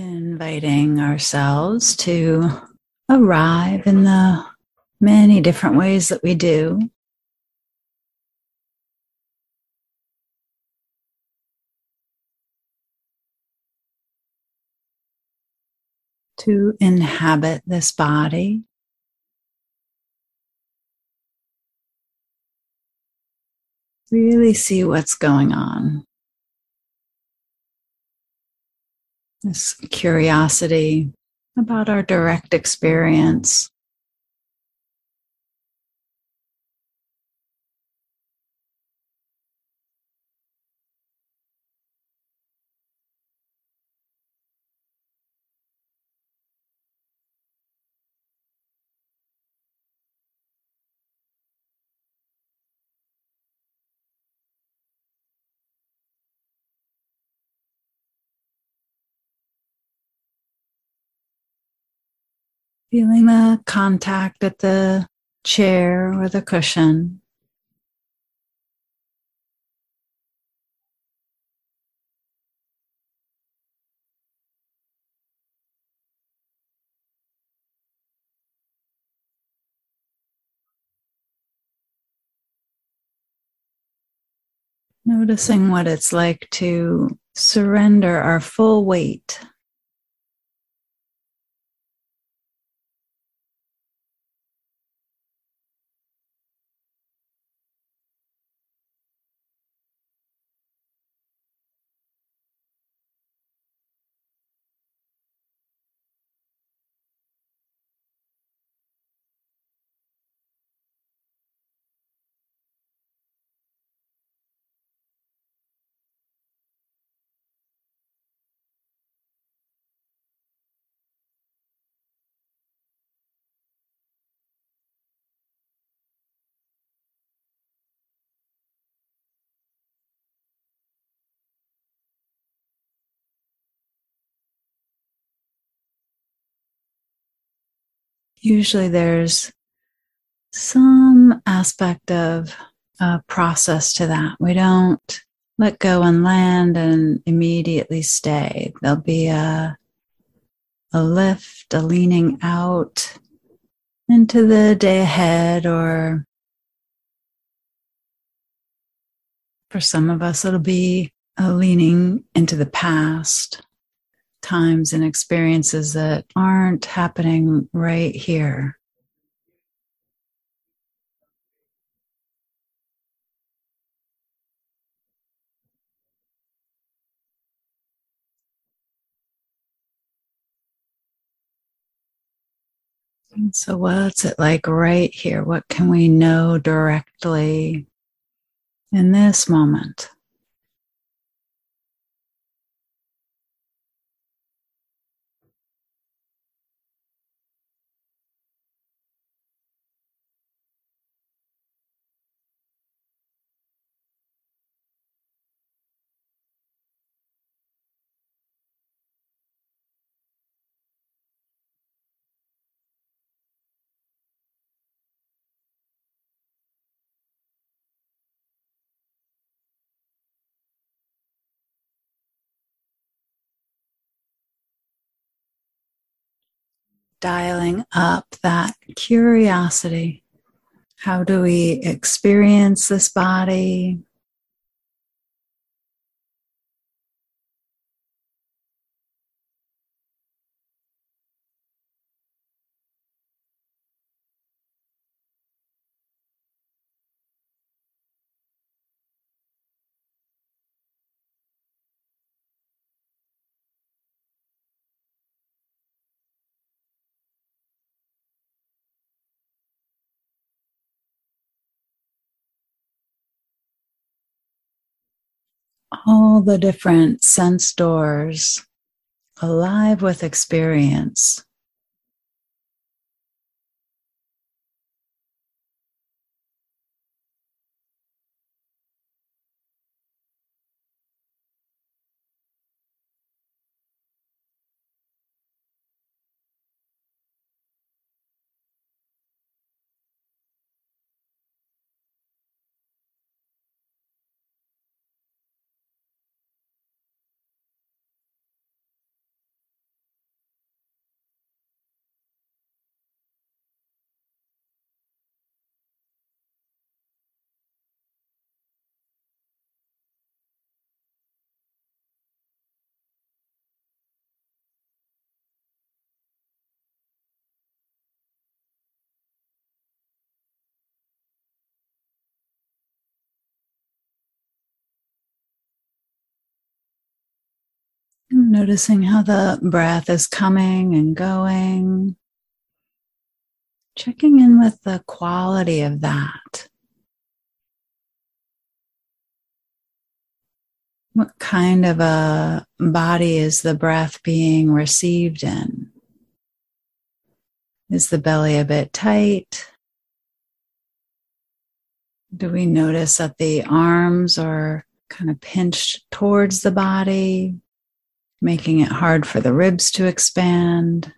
Inviting ourselves to arrive in the many different ways that we do. To inhabit this body. Really see what's going on. This curiosity about our direct experience. Feeling the contact at the chair or the cushion. Noticing what it's like to surrender our full weight usually there's some aspect of a process to that. We don't let go and land and immediately stay. There'll be a, a lift, a leaning out into the day ahead, or for some of us, it'll be a leaning into the past times and experiences that aren't happening right here. So, what's it like right here? What can we know directly in this moment? Dialing up that curiosity. How do we experience this body? All the different sense doors alive with experience. Noticing how the breath is coming and going. Checking in with the quality of that. What kind of a body is the breath being received in? Is the belly a bit tight? Do we notice that the arms are kind of pinched towards the body, making it hard for the ribs to expand?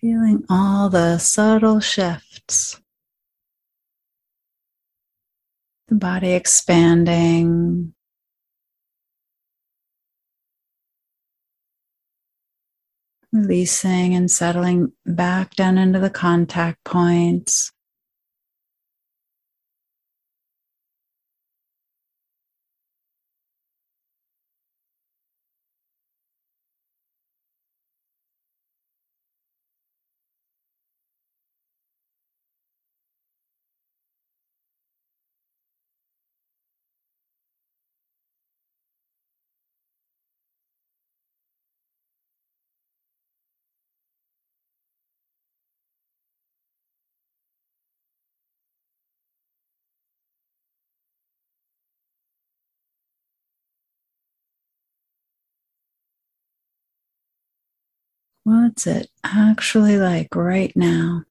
Feeling all the subtle shifts. The body expanding. Releasing and settling back down into the contact points. What's it actually like right now?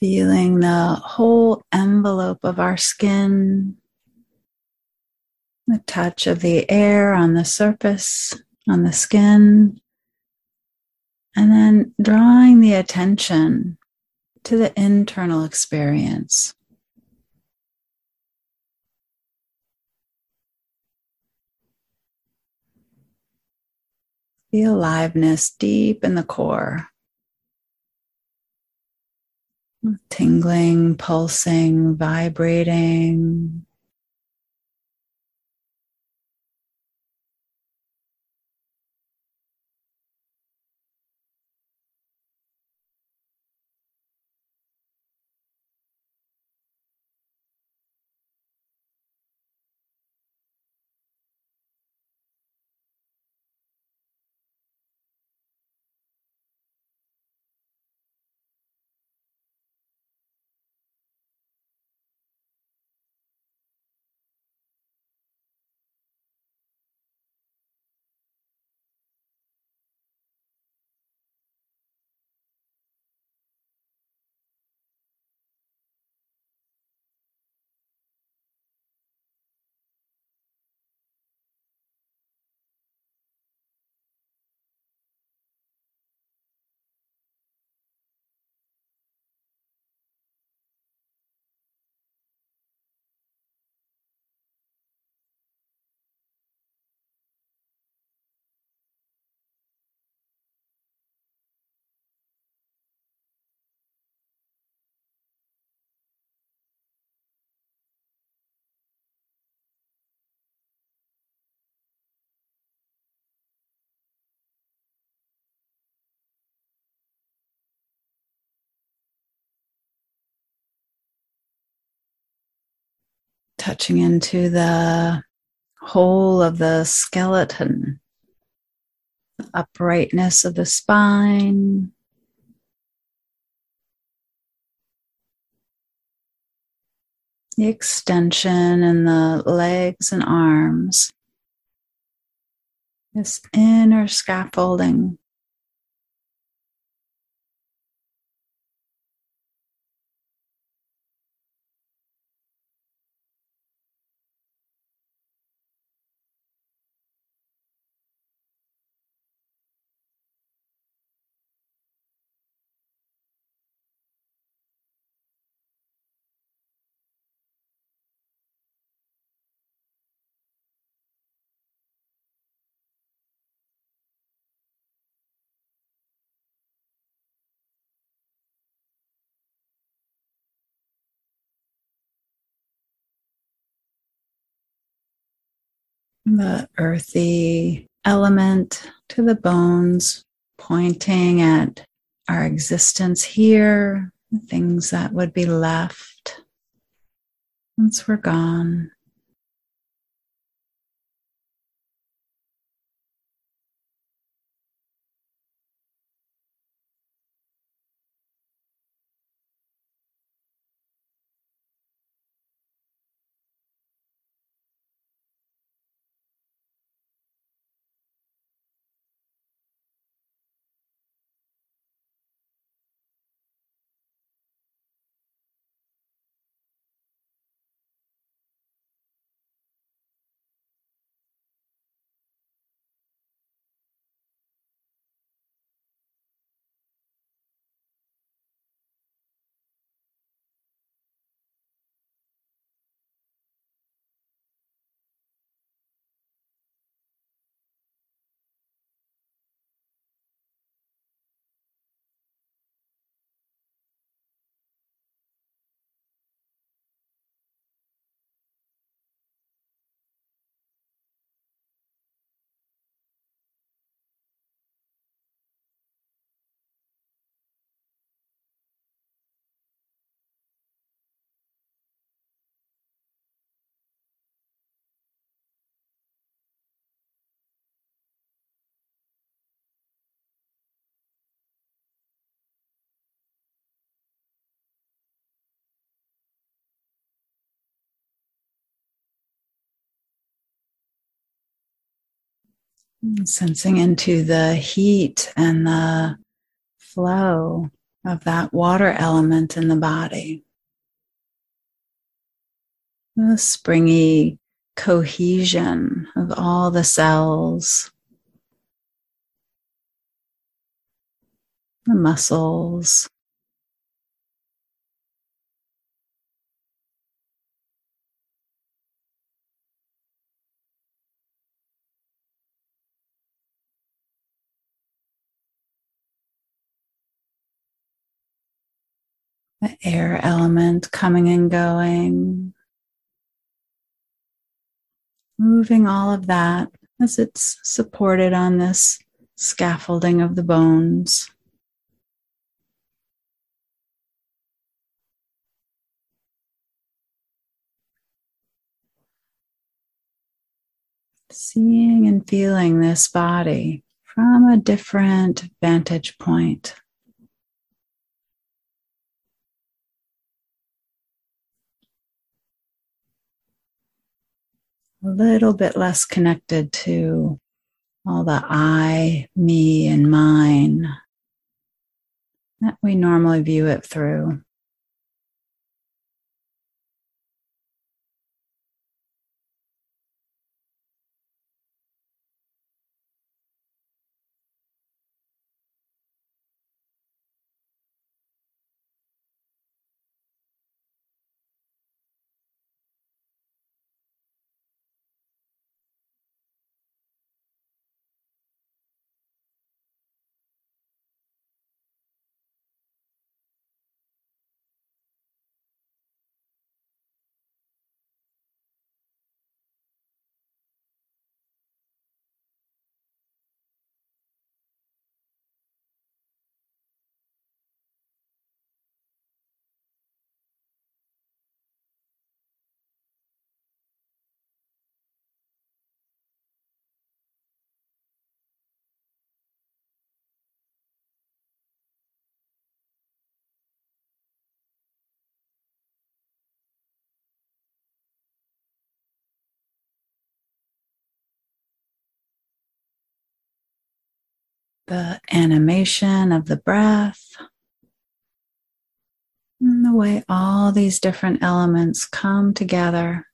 Feeling the whole envelope of our skin, the touch of the air on the surface, on the skin, and then drawing the attention to the internal experience. Feel aliveness deep in the core. Tingling, pulsing, vibrating. Touching into the whole of the skeleton, the uprightness of the spine. The extension in the legs and arms, this inner scaffolding. The earthy element to the bones, pointing at our existence here, things that would be left once we're gone. Sensing into the heat and the flow of that water element in the body. The springy cohesion of all the cells, the muscles, the air element coming and going, moving all of that as it's supported on this scaffolding of the bones. Seeing and feeling this body from a different vantage point. A little bit less connected to all the I, me, and mine that we normally view it through. The animation of the breath, and the way all these different elements come together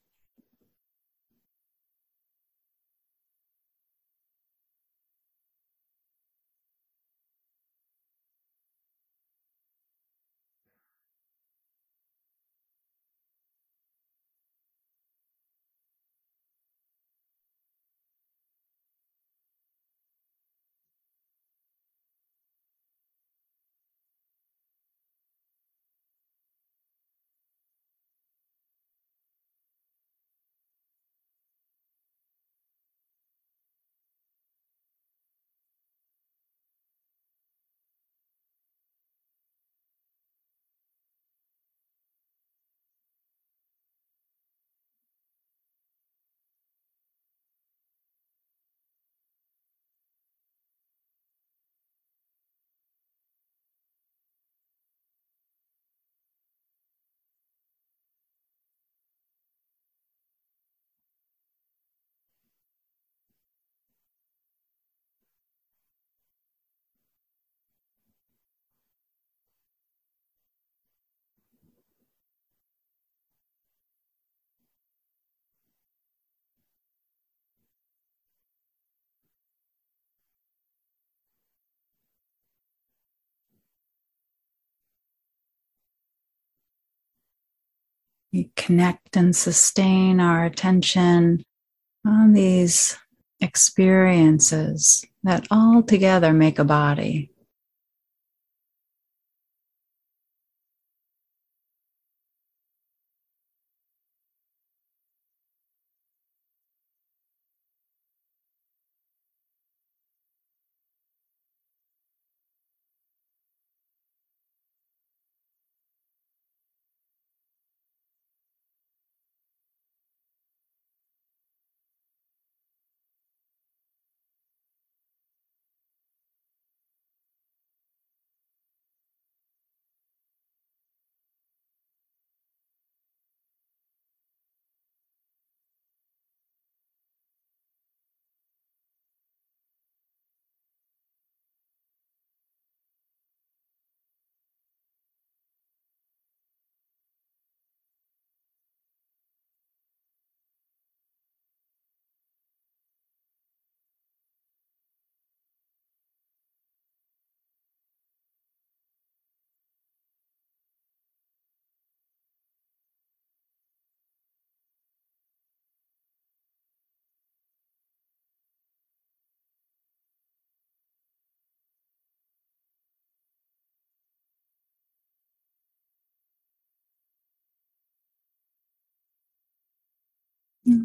Connect and sustain our attention on these experiences that all together make a body.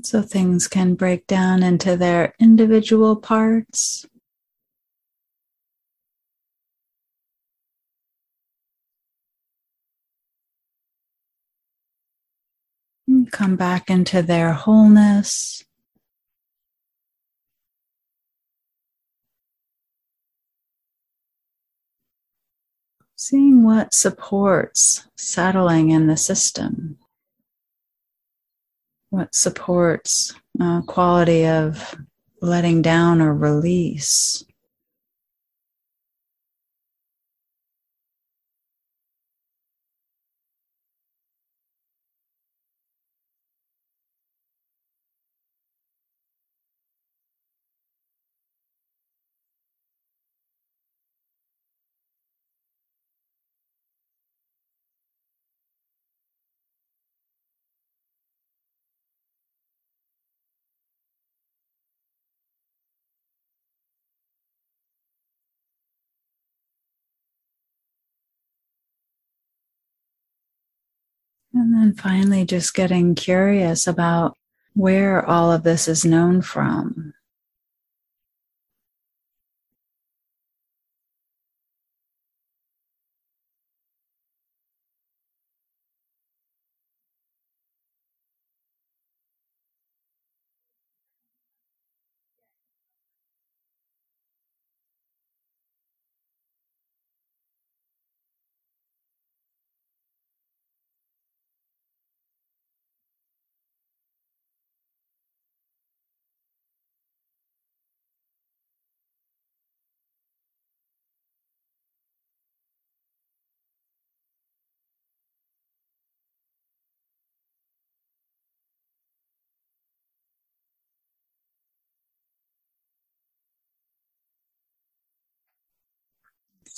So things can break down into their individual parts. Come back into their wholeness. Seeing what supports settling in the system what supports uh, quality of letting down or release. And then finally, just getting curious about where all of this is known from.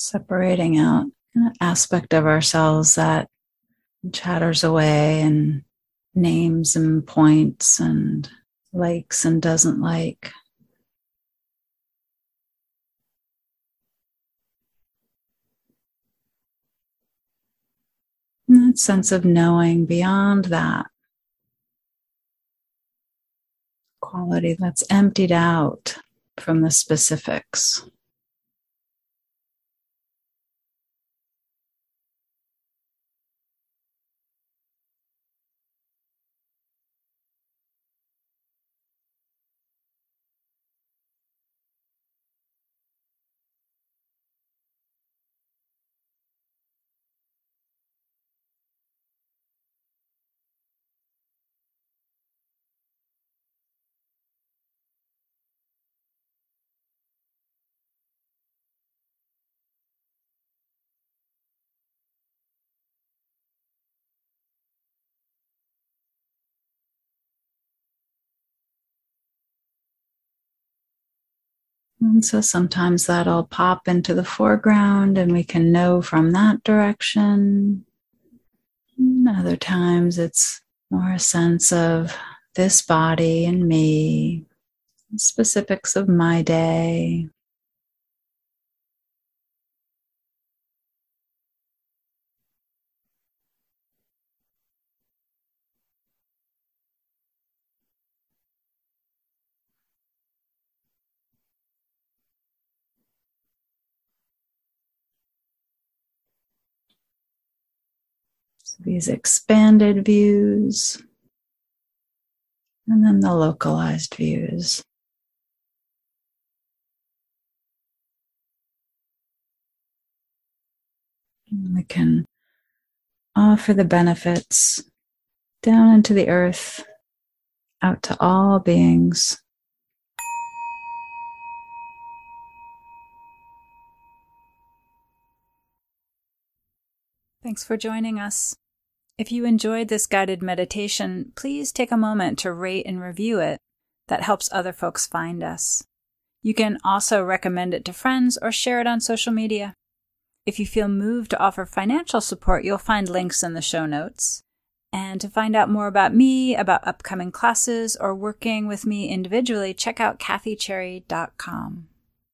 Separating out an aspect of ourselves that chatters away and names and points and likes and doesn't like. And that sense of knowing beyond that quality that's emptied out from the specifics. And so sometimes that'll pop into the foreground and we can know from that direction. And other times it's more a sense of this body and me, specifics of my day. These expanded views, and then the localized views. We can offer the benefits down into the earth, out to all beings. Thanks for joining us. If you enjoyed this guided meditation, please take a moment to rate and review it. That helps other folks find us. You can also recommend it to friends or share it on social media. If you feel moved to offer financial support, you'll find links in the show notes. And to find out more about me, about upcoming classes, or working with me individually, check out kathycherry.com.